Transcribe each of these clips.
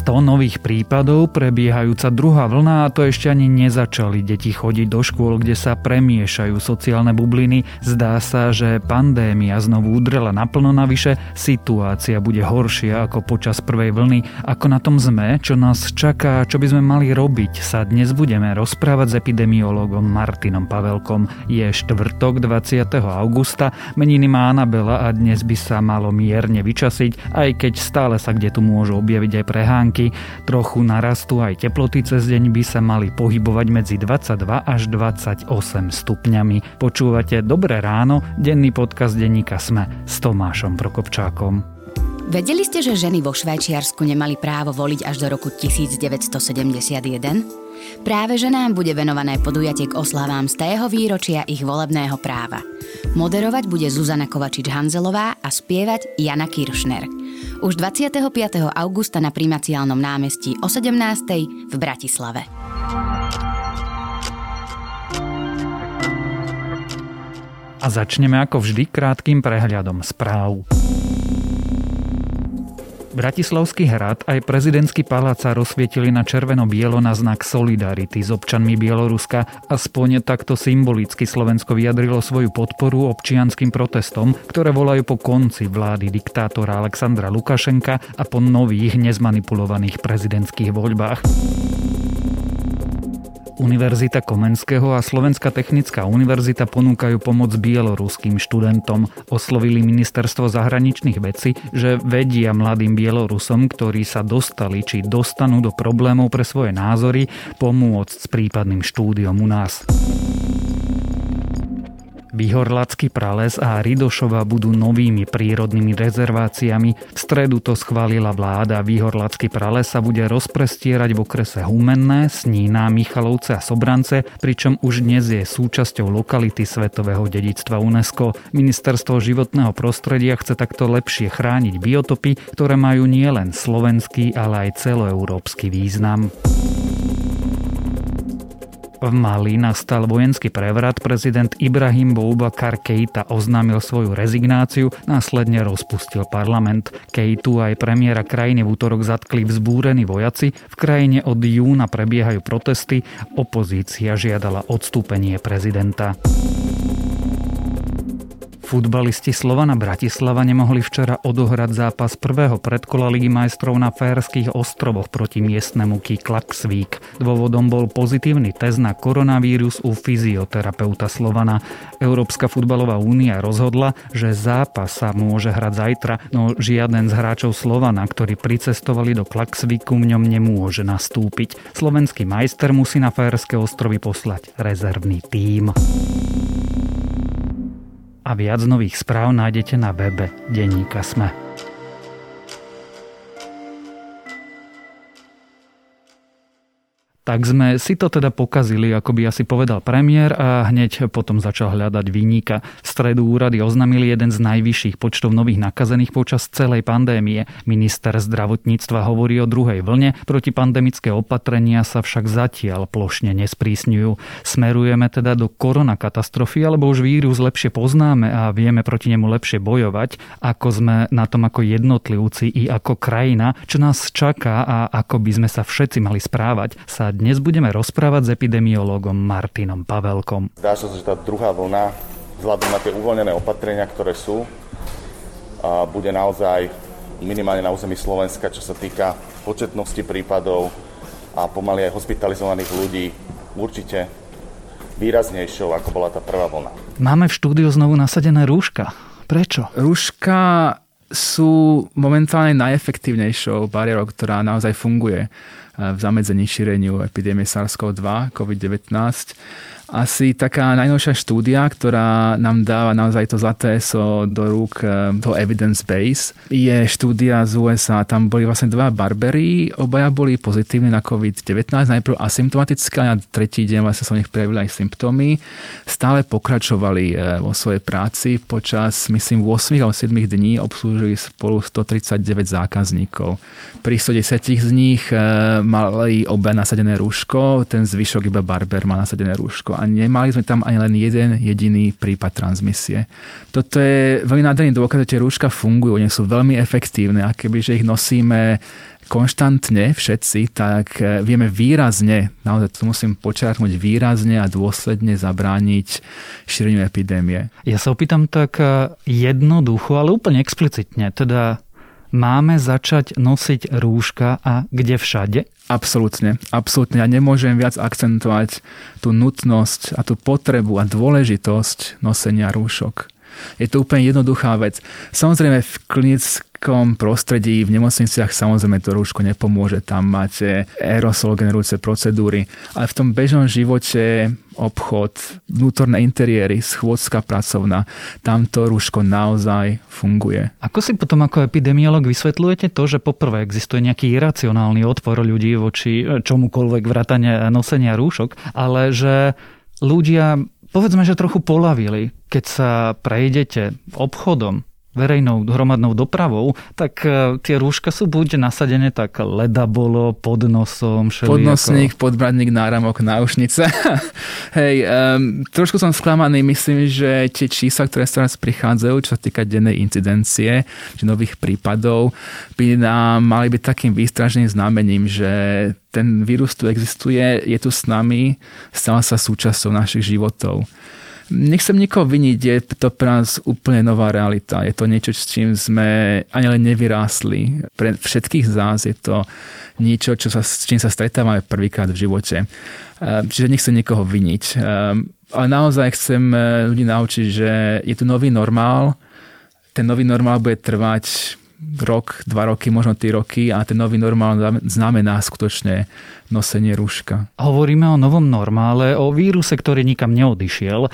100 nových prípadov, prebiehajúca druhá vlna a to ešte ani nezačali deti chodiť do škôl, kde sa premiešajú sociálne bubliny. Zdá sa, že pandémia znovu udrela naplno navyše, situácia bude horšia ako počas prvej vlny. Ako na tom sme, čo nás čaká, čo by sme mali robiť, sa dnes budeme rozprávať s epidemiologom Martinom Pavelkom. Je štvrtok 20. augusta, meniny má Anabela a dnes by sa malo mierne vyčasiť, aj keď stále sa kde tu môžu objaviť aj prehánky. Trochu narastú aj teploty cez deň by sa mali pohybovať medzi 22 až 28 stupňami. Počúvate Dobré ráno, denný podcast denníka Sme s Tomášom Prokopčákom. Vedeli ste, že ženy vo Švajčiarsku nemali právo voliť až do roku 1971? Práve ženám bude venované podujatie k oslavám z tého výročia ich volebného práva. Moderovať bude Zuzana Kovačič-Hanzelová a spievať Jana Kiršner. Už 25. augusta na primaciálnom námestí o 17. v Bratislave. A začneme ako vždy krátkým prehľadom správ. Bratislavský hrad aj prezidentský palác sa rozsvietili na červeno-bielo na znak solidarity s občanmi Bieloruska. Aspoň takto symbolicky Slovensko vyjadrilo svoju podporu občianským protestom, ktoré volajú po konci vlády diktátora Alexandra Lukašenka a po nových nezmanipulovaných prezidentských voľbách. Univerzita Komenského a Slovenská technická univerzita ponúkajú pomoc bieloruským študentom. Oslovili ministerstvo zahraničných vecí, že vedia mladým Bielorusom, ktorí sa dostali či dostanú do problémov pre svoje názory, pomôcť s prípadným štúdiom u nás. Výhorlacký prales a Ridošova budú novými prírodnými rezerváciami. V stredu to schválila vláda. Výhorlacký prales sa bude rozprestierať v okrese Humenné, Snína, Michalovce a Sobrance, pričom už dnes je súčasťou lokality Svetového dedictva UNESCO. Ministerstvo životného prostredia chce takto lepšie chrániť biotopy, ktoré majú nielen slovenský, ale aj celoeurópsky význam. V Mali nastal vojenský prevrat, prezident Ibrahim Boubacar Keita oznámil svoju rezignáciu, následne rozpustil parlament. Keitu aj premiéra krajiny v útorok zatkli vzbúrení vojaci, v krajine od júna prebiehajú protesty, opozícia žiadala odstúpenie prezidenta. Futbalisti Slovana Bratislava nemohli včera odohrať zápas prvého predkola Ligy majstrov na Férských ostrovoch proti miestnemu Ki Klaksvík. Dôvodom bol pozitívny test na koronavírus u fyzioterapeuta Slovana. Európska futbalová únia rozhodla, že zápas sa môže hrať zajtra, no žiaden z hráčov Slovana, ktorí pricestovali do Klaksvíku, v ňom nemôže nastúpiť. Slovenský majster musí na Férske ostrovy poslať rezervný tím a viac nových správ nájdete na webe Denníka Sme. Tak sme si to teda pokazili, ako by asi povedal premiér a hneď potom začal hľadať výnika. V stredu úrady oznámili jeden z najvyšších počtov nových nakazených počas celej pandémie. Minister zdravotníctva hovorí o druhej vlne, protipandemické opatrenia sa však zatiaľ plošne nesprísňujú. Smerujeme teda do koronakatastrofy, alebo už vírus lepšie poznáme a vieme proti nemu lepšie bojovať, ako sme na tom ako jednotlivci i ako krajina, čo nás čaká a ako by sme sa všetci mali správať, sa dnes budeme rozprávať s epidemiologom Martinom Pavelkom. Zdá sa, že tá druhá vlna, vzhľadom na tie uvoľnené opatrenia, ktoré sú, bude naozaj minimálne na území Slovenska, čo sa týka početnosti prípadov a pomaly aj hospitalizovaných ľudí, určite výraznejšou, ako bola tá prvá vlna. Máme v štúdiu znovu nasadené rúška. Prečo? Rúška sú momentálne najefektívnejšou bariérou, ktorá naozaj funguje v zamedzení šíreniu epidémie SARS-CoV-2, COVID-19 asi taká najnovšia štúdia, ktorá nám dáva naozaj to zlaté so do rúk eh, to evidence base, je štúdia z USA. Tam boli vlastne dva barbery, obaja boli pozitívni na COVID-19, najprv asymptomatické a na tretí deň vlastne sa u nich prejavili aj symptómy. Stále pokračovali eh, vo svojej práci. Počas, myslím, 8 alebo 7 dní obslúžili spolu 139 zákazníkov. Pri 110 z nich eh, mali obe nasadené rúško, ten zvyšok iba barber mal nasadené rúško a nemali sme tam ani len jeden jediný prípad transmisie. Toto je veľmi nádherný dôkaz, že tie rúška fungujú, oni sú veľmi efektívne a kebyže ich nosíme konštantne všetci, tak e, vieme výrazne, naozaj to musím počiarknúť, výrazne a dôsledne zabrániť šíreniu epidémie. Ja sa opýtam tak e, jednoducho, ale úplne explicitne. Teda máme začať nosiť rúška a kde všade? Absolútne, absolútne. Ja nemôžem viac akcentovať tú nutnosť a tú potrebu a dôležitosť nosenia rúšok. Je to úplne jednoduchá vec. Samozrejme v klinickom prostredí, v nemocniciach samozrejme to rúško nepomôže. Tam máte aerosol generujúce procedúry. Ale v tom bežnom živote obchod, vnútorné interiéry, schôdzka pracovná, tam to rúško naozaj funguje. Ako si potom ako epidemiolog vysvetľujete to, že poprvé existuje nejaký iracionálny odpor ľudí voči čomukoľvek vrátane nosenia rúšok, ale že ľudia povedzme, že trochu polavili, keď sa prejdete obchodom, verejnou hromadnou dopravou, tak e, tie rúška sú buď nasadené tak leda bolo pod nosom, všelijako. Podnosník, podbradník, náramok, náušnica. Hej, um, trošku som sklamaný, myslím, že tie čísla, ktoré sa teraz prichádzajú, čo sa týka dennej incidencie, či nových prípadov, by nám mali byť takým výstražným znamením, že ten vírus tu existuje, je tu s nami, stala sa súčasťou našich životov. Nechcem nikoho viniť, je to pre nás úplne nová realita. Je to niečo, s čím sme ani len nevyrástli. Pre všetkých z nás je to niečo, čo sa, s čím sa stretávame prvýkrát v živote. Ehm, čiže nechcem nikoho viniť. Ehm, ale naozaj chcem eh, ľudí naučiť, že je tu nový normál. Ten nový normál bude trvať rok, dva roky, možno tri roky a ten nový normál znamená skutočne nosenie rúška. Hovoríme o novom normále, o víruse, ktorý nikam neodišiel.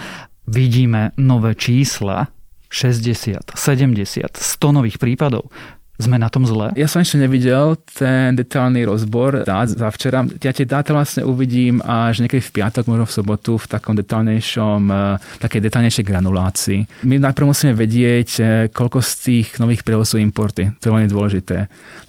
Vidíme nové čísla, 60, 70, 100 nových prípadov. Sme na tom zle? Ja som ešte nevidel ten detailný rozbor dát za včera. Ja tie dáta vlastne uvidím až niekedy v piatok, možno v sobotu v takom detailnejšom, eh, takej detailnejšej granulácii. My najprv musíme vedieť, eh, koľko z tých nových sú importy. To je veľmi dôležité.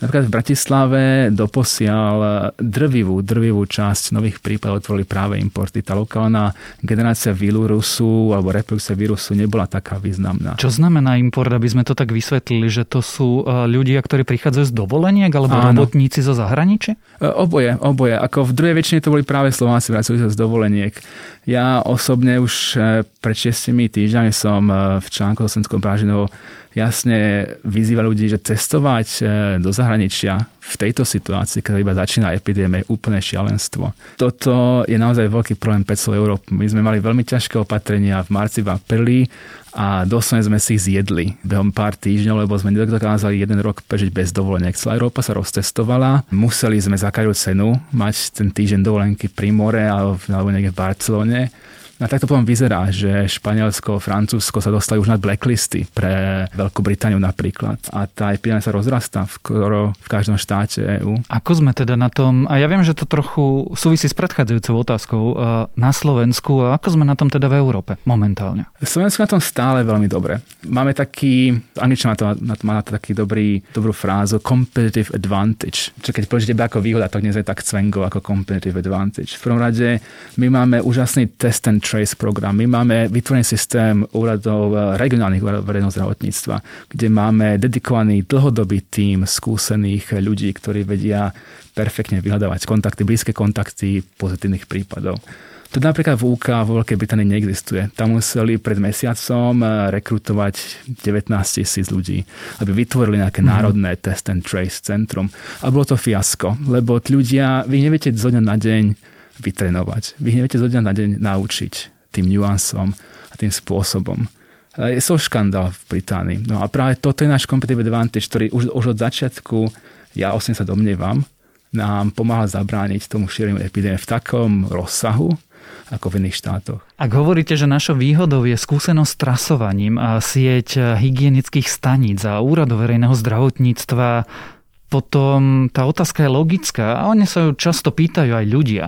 Napríklad v Bratislave doposiaľ eh, drvivú, drvivú časť nových prípadov tvorili práve importy. Tá lokálna generácia vírusu alebo reprodukcia vírusu nebola taká významná. Čo znamená import, aby sme to tak vysvetlili, že to sú ľudia ľudia, ktorí prichádzajú z dovoleniek alebo Áno. robotníci zo zahraničia? E, oboje, oboje. Ako v druhej väčšine to boli práve Slováci vracujúci z dovoleniek. Ja osobne už e, pred 6 týždňami som e, v článku Slovenskom Prážinovo jasne vyzýva ľudí, že cestovať do zahraničia v tejto situácii, keď iba začína epidémia, je úplné šialenstvo. Toto je naozaj veľký problém pre celú Európu. My sme mali veľmi ťažké opatrenia v marci, v apríli a doslovne sme si ich zjedli behom pár týždňov, lebo sme nedokázali jeden rok prežiť bez dovoleniek. Celá Európa sa roztestovala, museli sme za každú cenu mať ten týždeň dovolenky pri more alebo niekde v Barcelone a tak to potom vyzerá, že Španielsko, Francúzsko sa dostali už na blacklisty pre Veľkú Britániu napríklad. A tá epidémia sa rozrastá v, v každom štáte EÚ. Ako sme teda na tom, a ja viem, že to trochu súvisí s predchádzajúcou otázkou, na Slovensku, a ako sme na tom teda v Európe momentálne? Slovensku na tom stále veľmi dobre. Máme taký, angličan má, to, má to taký dobrý, dobrú frázu, competitive advantage. Čo keď použijete ako výhoda, to dnes je tak cvengo ako competitive advantage. V prvom rade my máme úžasný test and Trace program. My máme vytvorený systém úradov eh, regionálnych verejného zdravotníctva, kde máme dedikovaný dlhodobý tím skúsených ľudí, ktorí vedia perfektne vyhľadávať kontakty, blízke kontakty pozitívnych prípadov. To napríklad v UK vo Veľkej Británii neexistuje. Tam museli pred mesiacom eh, rekrutovať 19 tisíc ľudí, aby vytvorili nejaké mm. národné test and trace centrum. A bolo to fiasko, lebo ľudia, vy neviete zo dňa na deň vytrenovať. Vy neviete zo dňa na deň naučiť tým nuansom a tým spôsobom. Je to škandál v Británii. No a práve toto je náš competitive advantage, ktorý už, už od začiatku, ja osne sa domnievam, nám pomáha zabrániť tomu šíreniu epidémie v takom rozsahu, ako v iných štátoch. Ak hovoríte, že našou výhodou je skúsenosť s trasovaním a sieť hygienických staníc a úradov verejného zdravotníctva, potom tá otázka je logická a oni sa ju často pýtajú aj ľudia.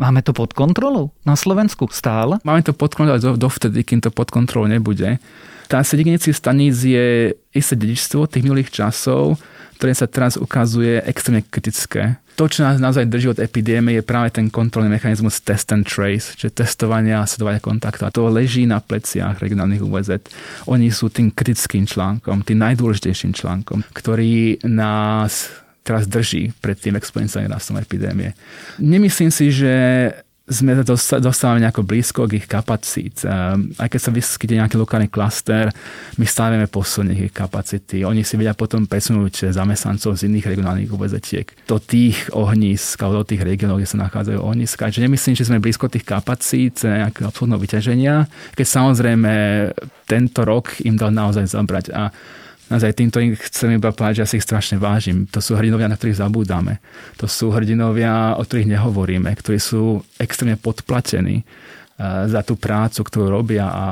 Máme to pod kontrolou na Slovensku stále? Máme to pod kontrolou do, dovtedy, kým to pod kontrolou nebude. Tá sedenici staníc je isté dedičstvo tých minulých časov, ktoré sa teraz ukazuje extrémne kritické. To, čo nás naozaj drží od epidémie, je práve ten kontrolný mechanizmus test and trace, čiže testovanie a sledovanie kontaktov. A to leží na pleciach regionálnych UVZ. Oni sú tým kritickým článkom, tým najdôležitejším článkom, ktorý nás teraz drží pred tým exponenciálnym rastom epidémie. Nemyslím si, že sme dostávali nejako blízko k ich kapacít. Aj keď sa vyskytne nejaký lokálny klaster, my stále vieme posilniť ich kapacity. Oni si vedia potom presunúť zamestnancov z iných regionálnych UVZetiek do tých ohnízk, alebo do tých regionov, kde sa nachádzajú ohnízka. Čiže nemyslím, že sme blízko tých kapacít nejakého absolútneho vyťaženia, keď samozrejme tento rok im dal naozaj zabrať. A naozaj týmto im chcem iba povedať, že ja si ich strašne vážim. To sú hrdinovia, na ktorých zabúdame. To sú hrdinovia, o ktorých nehovoríme, ktorí sú extrémne podplatení eh, za tú prácu, ktorú robia a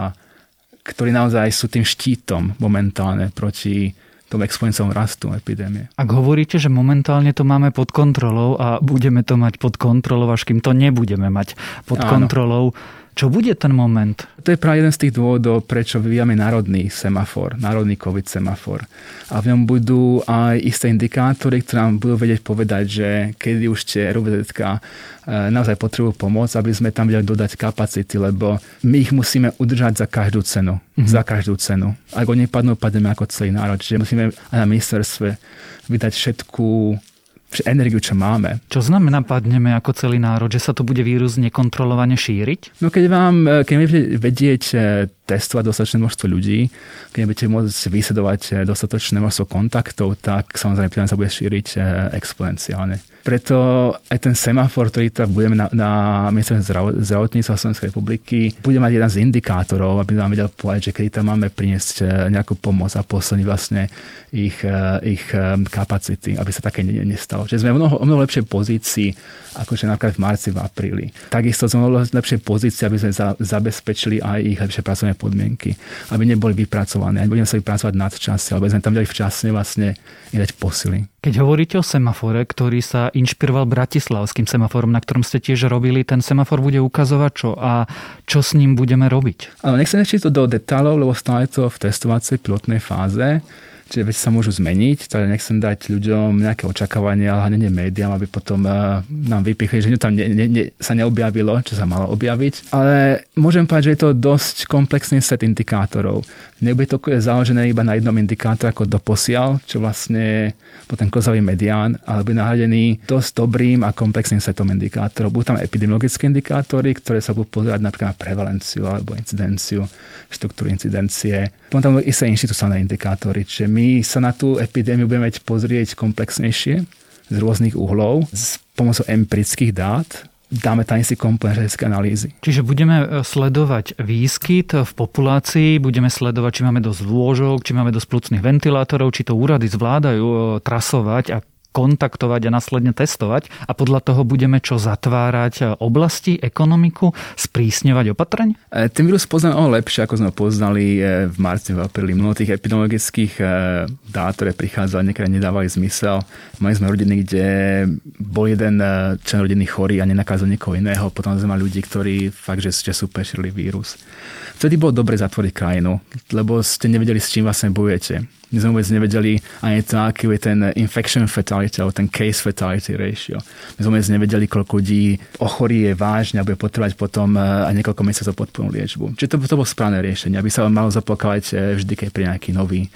ktorí naozaj sú tým štítom momentálne proti tomu exponenciálnom rastu epidémie. Ak hovoríte, že momentálne to máme pod kontrolou a budeme to mať pod kontrolou, až kým to nebudeme mať pod Áno. kontrolou, čo bude ten moment? To je práve jeden z tých dôvodov, prečo vyvíjame národný semafor, národný COVID semafor. A v ňom budú aj isté indikátory, ktoré nám budú vedieť povedať, že kedy už tie RUVZ e, naozaj potrebujú pomoc, aby sme tam vedeli dodať kapacity, lebo my ich musíme udržať za každú cenu. Mm-hmm. Za každú cenu. Ak oni padnú, padneme ako celý národ. Čiže musíme aj na ministerstve vydať všetku energiu, čo máme. Čo znamená padneme ako celý národ, že sa to bude vírus nekontrolovane šíriť? No keď vám, keď vedieť eh, testovať dostatočné množstvo ľudí, keď budete môcť vysledovať eh, dostatočné množstvo kontaktov, tak samozrejme sa bude šíriť exponenciálne. Preto aj ten semafor, ktorý teda budeme na, na ministerstve zdravotníctva Slovenskej republiky, bude mať jeden z indikátorov, aby nám vedel povedať, že kedy tam máme priniesť nejakú pomoc a posilniť vlastne ich, ich kapacity, aby sa také nestalo. Čiže sme v mnoho, o mnoho lepšej pozícii, akože napríklad v marci, v apríli. Takisto sme v mnoho lepšej pozícii, aby sme za, zabezpečili aj ich lepšie pracovné podmienky, aby neboli vypracované, aby nebudeme sa vypracovať nadčasy, alebo sme tam dali včasne vlastne dať posily. Keď hovoríte o semafore, ktorý sa inšpiroval bratislavským semaforom, na ktorom ste tiež robili, ten semafor bude ukazovať čo a čo s ním budeme robiť? Ale nechcem ešte to do detálov, lebo stále to v testovacej pilotnej fáze. Čiže veci sa môžu zmeniť, takže nechcem dať ľuďom nejaké očakávania, ale hlavne médiám, aby potom uh, nám vypichli, že tam ne, ne, ne, sa neobjavilo, čo sa malo objaviť. Ale môžem povedať, že je to dosť komplexný set indikátorov. Nebude to založené iba na jednom indikátore ako doposiaľ, čo vlastne po ten kozový medián, ale bude nahradený dosť dobrým a komplexným setom indikátorov. Budú tam epidemiologické indikátory, ktoré sa budú pozerať napríklad na prevalenciu alebo incidenciu, štruktúru incidencie. Potom budú isté inštitucionálne indikátory, čiže my sa na tú epidémiu budeme pozrieť komplexnejšie z rôznych uhlov s pomocou empirických dát, dáme tam si komponent analýzy. Čiže budeme e, sledovať výskyt v populácii, budeme sledovať, či máme dosť lôžok, či máme dosť plúcnych ventilátorov, či to úrady zvládajú e, trasovať a kontaktovať a následne testovať a podľa toho budeme čo zatvárať e, oblasti, ekonomiku, sprísňovať opatrenie? Ten vírus poznáme o lepšie, ako sme ho poznali e, v marci, v apríli. Mnoho tých epidemiologických e, dát, ktoré prichádzali, niekedy nedávali zmysel. Mali sme rodiny, kde bol jeden člen rodiny chorý a nenakázal niekoho iného. Potom sme mali ľudí, ktorí fakt, že ste super šírili vírus. Vtedy bolo dobre zatvoriť krajinu, lebo ste nevedeli, s čím vlastne bojujete my sme vôbec nevedeli ani to, aký je ten infection fatality, alebo ten case fatality ratio. My sme vôbec nevedeli, koľko ľudí ochorí je vážne a bude potrebovať potom eh, aj niekoľko mesiacov podpornú liečbu. Čiže to, to bolo správne riešenie, aby sa malo zapakovať eh, vždy, keď pri nejaký nový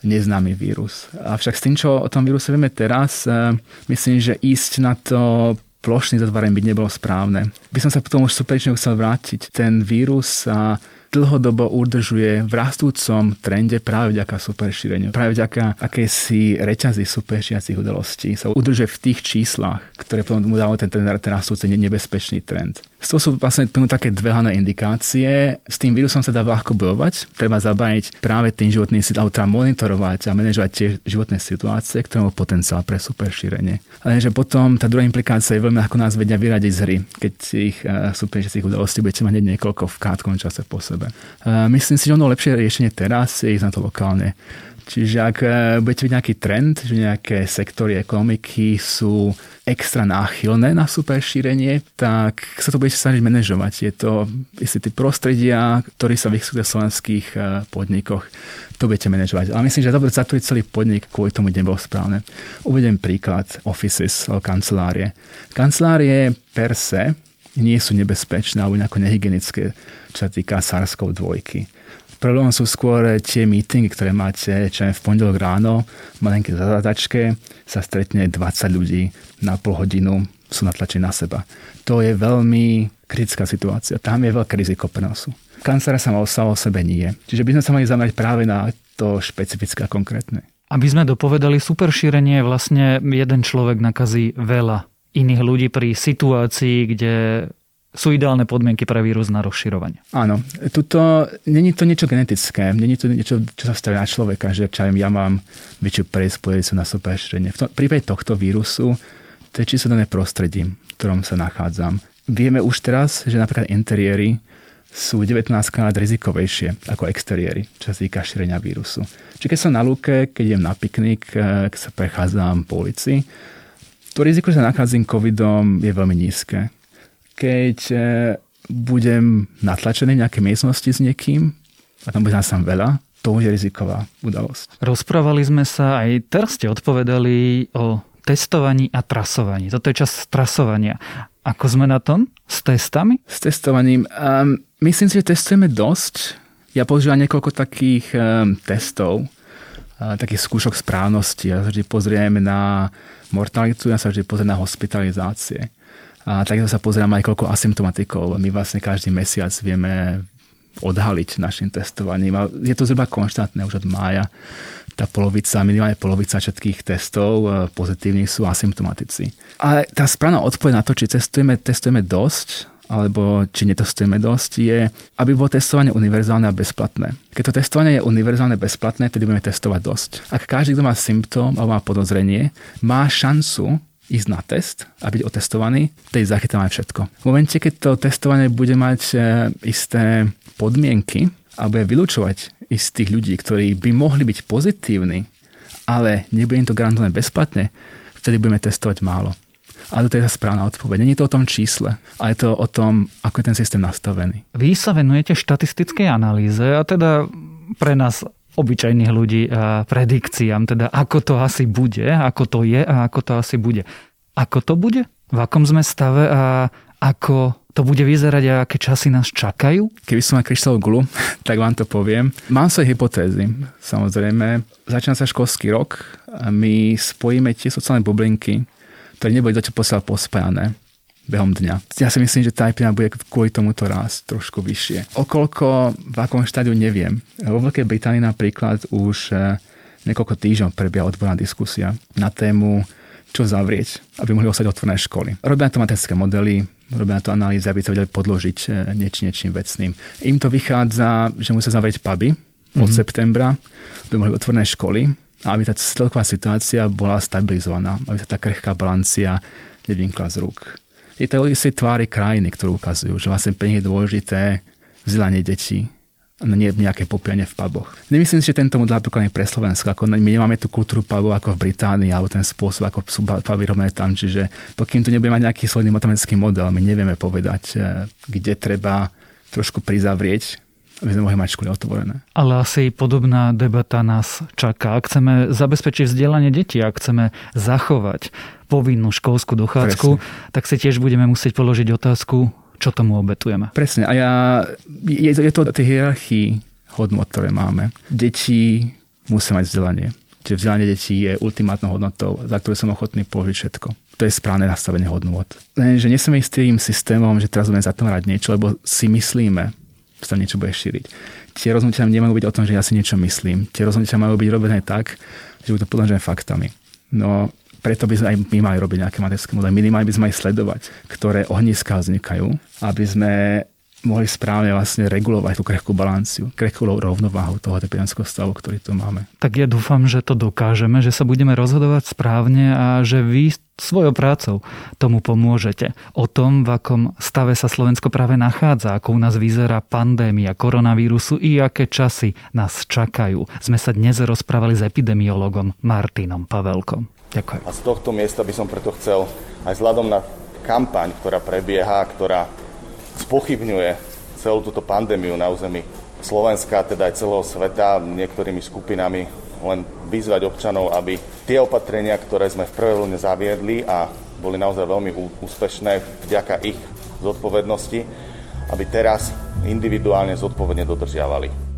neznámy vírus. Avšak s tým, čo o tom víruse vieme teraz, eh, myslím, že ísť na to plošný zatvárenie by nebolo správne. By som sa potom už superčne chcel vrátiť. Ten vírus sa dlhodobo udržuje v rastúcom trende práve vďaka superšíreniu. Práve vďaka akési reťazy superšíriacich udalostí sa udržuje v tých číslach, ktoré potom mu dávajú ten, ten, ten rastúci nebezpečný trend. Toho sú vlastne také dve hlavné indikácie. S tým vírusom sa dá ľahko bojovať. Treba zabrániť práve tým životným situáciám, treba monitorovať a manažovať tie životné situácie, ktoré majú potenciál pre superšírenie. Ale že potom tá druhá implikácia je veľmi ako nás vedia vyradiť z hry, keď ich uh, superšíracích udalostí budete mať niekoľko v krátkom čase po sebe. Uh, myslím si, že ono lepšie riešenie teraz je ísť na to lokálne. Čiže ak e, budete vidieť nejaký trend, že nejaké sektory ekonomiky sú extra náchylné na super šírenie, tak sa to budete snažiť manažovať. Je to istý typ prostredia, ktorý sa vyskytuje v slovenských e, podnikoch. To budete manažovať. Ale myslím, že dobre zatvoriť celý podnik kvôli tomu nebolo správne. Uvedem príklad offices, kancelárie. Kancelárie per se nie sú nebezpečné alebo nejako nehygienické, čo sa týka SARS-CoV-2 Problém sú skôr tie meetingy, ktoré máte, čo v pondelok ráno, malenké zadadačke, sa stretne 20 ľudí na pol hodinu, sú natlačení na seba. To je veľmi kritická situácia. Tam je veľké riziko prenosu. Kancelára sa o sebe nie. Čiže by sme sa mali zamerať práve na to špecifické a konkrétne. Aby sme dopovedali, super šírenie vlastne jeden človek nakazí veľa iných ľudí pri situácii, kde sú ideálne podmienky pre vírus na rozširovanie. Áno, tuto, není to niečo genetické, není to niečo, čo sa stavia na človeka, že čo ja mám väčšiu predispozíciu na superšírenie. V, v prípade tohto vírusu to je čisto dané prostredím, v ktorom sa nachádzam. Vieme už teraz, že napríklad interiéry sú 19 krát rizikovejšie ako exteriéry, čo sa týka šírenia vírusu. Čiže keď som na lúke, keď idem na piknik, eh, keď sa prechádzam po ulici, to riziko, že sa nakazím covidom je veľmi nízke keď e, budem natlačený v nejakej miestnosti s niekým a tam bude nás tam veľa, to bude riziková udalosť. Rozprávali sme sa, aj teraz ste odpovedali o testovaní a trasovaní. Toto je čas trasovania. Ako sme na tom s testami? S testovaním. Um, myslím si, že testujeme dosť. Ja používam niekoľko takých um, testov, uh, takých skúšok správnosti. Ja sa vždy pozriem na mortalitu, ja sa vždy pozriem na hospitalizácie. A takisto sa pozrieme aj koľko asymptomatikov. My vlastne každý mesiac vieme odhaliť našim testovaním. A je to zhruba konštantné už od mája. Tá polovica, minimálne polovica všetkých testov e, pozitívnych sú asymptomatici. Ale tá správna odpoveď na to, či testujeme, testujeme dosť, alebo či netestujeme dosť, je, aby bolo testovanie univerzálne a bezplatné. Keď to testovanie je univerzálne bezplatné, tedy budeme testovať dosť. Ak každý, kto má symptóm alebo má podozrenie, má šancu ísť na test a byť otestovaný, tej zachytáme všetko. V momente, keď to testovanie bude mať e, isté podmienky a bude vylúčovať istých ľudí, ktorí by mohli byť pozitívni, ale nebude im to garantované bezplatne, vtedy budeme testovať málo. Ale to je tá správna odpoveď. Není to o tom čísle, ale je to o tom, ako je ten systém nastavený. Vy sa venujete štatistickej analýze a teda pre nás obyčajných ľudí a predikciám, teda ako to asi bude, ako to je a ako to asi bude. Ako to bude? V akom sme stave a ako to bude vyzerať a aké časy nás čakajú? Keby som mal kryštálovú gulu, tak vám to poviem. Mám svoje hypotézy, samozrejme. Začína sa školský rok a my spojíme tie sociálne bublinky, ktoré neboli zatiaľ posiaľ pospájané behom dňa. Ja si myslím, že tá epidémia bude kvôli tomuto rásť trošku vyššie. Okolko, v akom štádiu neviem. Vo Veľkej Británii napríklad už eh, niekoľko týždňov prebieha odborná diskusia na tému, čo zavrieť, aby mohli ostať otvorené školy. Robia to matematické modely, robia to analýzy, aby sa vedeli podložiť eh, nieč, niečím vecným. Im to vychádza, že musia zavrieť puby od mm-hmm. septembra, aby mohli otvorené školy a aby tá celková situácia bola stabilizovaná, aby sa tá krehká balancia nevymkla z rúk je to isté tvári krajiny, ktorú ukazujú, že vlastne pre nich je dôležité vzdelanie detí, nie nejaké popieranie v puboch. Nemyslím si, že tento model napríklad je pre Slovensko. Ako my nemáme tú kultúru pubov ako v Británii, alebo ten spôsob, ako sú puby robené tam. Čiže pokým tu nebude mať nejaký solidný matematický model, my nevieme povedať, eh, kde treba trošku prizavrieť aby sme mohli mať školy otvorené. Ale asi podobná debata nás čaká. Ak chceme zabezpečiť vzdelanie detí, ak chceme zachovať povinnú školskú dochádzku, Presne. tak si tiež budeme musieť položiť otázku, čo tomu obetujeme. Presne. A ja, je, je to o tej hierarchii hodnot, ktoré máme. Deti musia mať vzdelanie. Čiže vzdelanie detí je ultimátnou hodnotou, za ktorú som ochotný položiť všetko. To je správne nastavenie hodnot. Lenže nesmieme ísť tým systémom, že teraz budeme zatvárať niečo, lebo si myslíme, sa niečo bude šíriť. Tie rozhodnutia nemajú byť o tom, že ja si niečo myslím. Tie rozhodnutia majú byť robené tak, že budú podložené faktami. No, preto by sme aj my mali robiť nejaké matematické modely. Minimálne by sme aj sledovať, ktoré ohniská vznikajú, aby sme mohli správne vlastne regulovať tú krehkú balanciu, krehkú rovnováhu toho epidemického stavu, ktorý tu máme. Tak ja dúfam, že to dokážeme, že sa budeme rozhodovať správne a že vy svojou prácou tomu pomôžete. O tom, v akom stave sa Slovensko práve nachádza, ako u nás vyzerá pandémia koronavírusu i aké časy nás čakajú. Sme sa dnes rozprávali s epidemiologom Martinom Pavelkom. Ďakujem. A z tohto miesta by som preto chcel aj vzhľadom na kampaň, ktorá prebieha, ktorá spochybňuje celú túto pandémiu na území Slovenska, teda aj celého sveta, niektorými skupinami len vyzvať občanov, aby tie opatrenia, ktoré sme v prvej vlne zaviedli a boli naozaj veľmi úspešné vďaka ich zodpovednosti, aby teraz individuálne zodpovedne dodržiavali.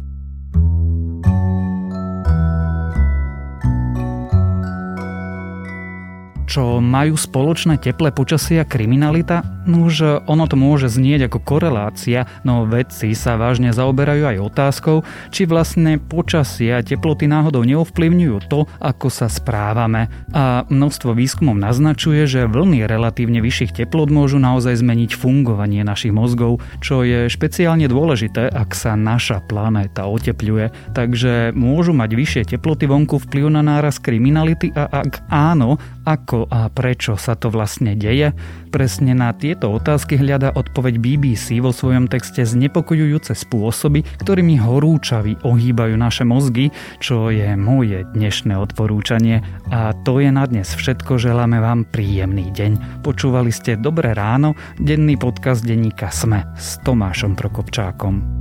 Čo majú spoločné teplé počasie a kriminalita? No už ono to môže znieť ako korelácia, no vedci sa vážne zaoberajú aj otázkou, či vlastne počasie a teploty náhodou neovplyvňujú to, ako sa správame. A množstvo výskumov naznačuje, že vlny relatívne vyšších teplot môžu naozaj zmeniť fungovanie našich mozgov, čo je špeciálne dôležité, ak sa naša planéta otepľuje. Takže môžu mať vyššie teploty vonku vplyv na náraz kriminality a ak áno, ako a prečo sa to vlastne deje? Presne na tieto otázky hľada odpoveď BBC vo svojom texte znepokojujúce spôsoby, ktorými horúčaví ohýbajú naše mozgy, čo je moje dnešné odporúčanie. A to je na dnes všetko, želáme vám príjemný deň. Počúvali ste Dobré ráno, denný podcast denníka Sme s Tomášom Prokopčákom.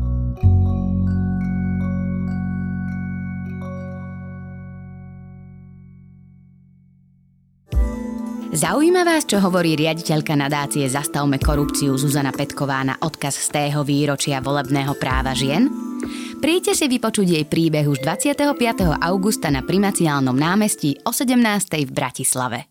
Zaujíma vás, čo hovorí riaditeľka nadácie Zastavme korupciu Zuzana Petková na odkaz z tého výročia volebného práva žien? Príďte si vypočuť jej príbeh už 25. augusta na primaciálnom námestí o 17. v Bratislave.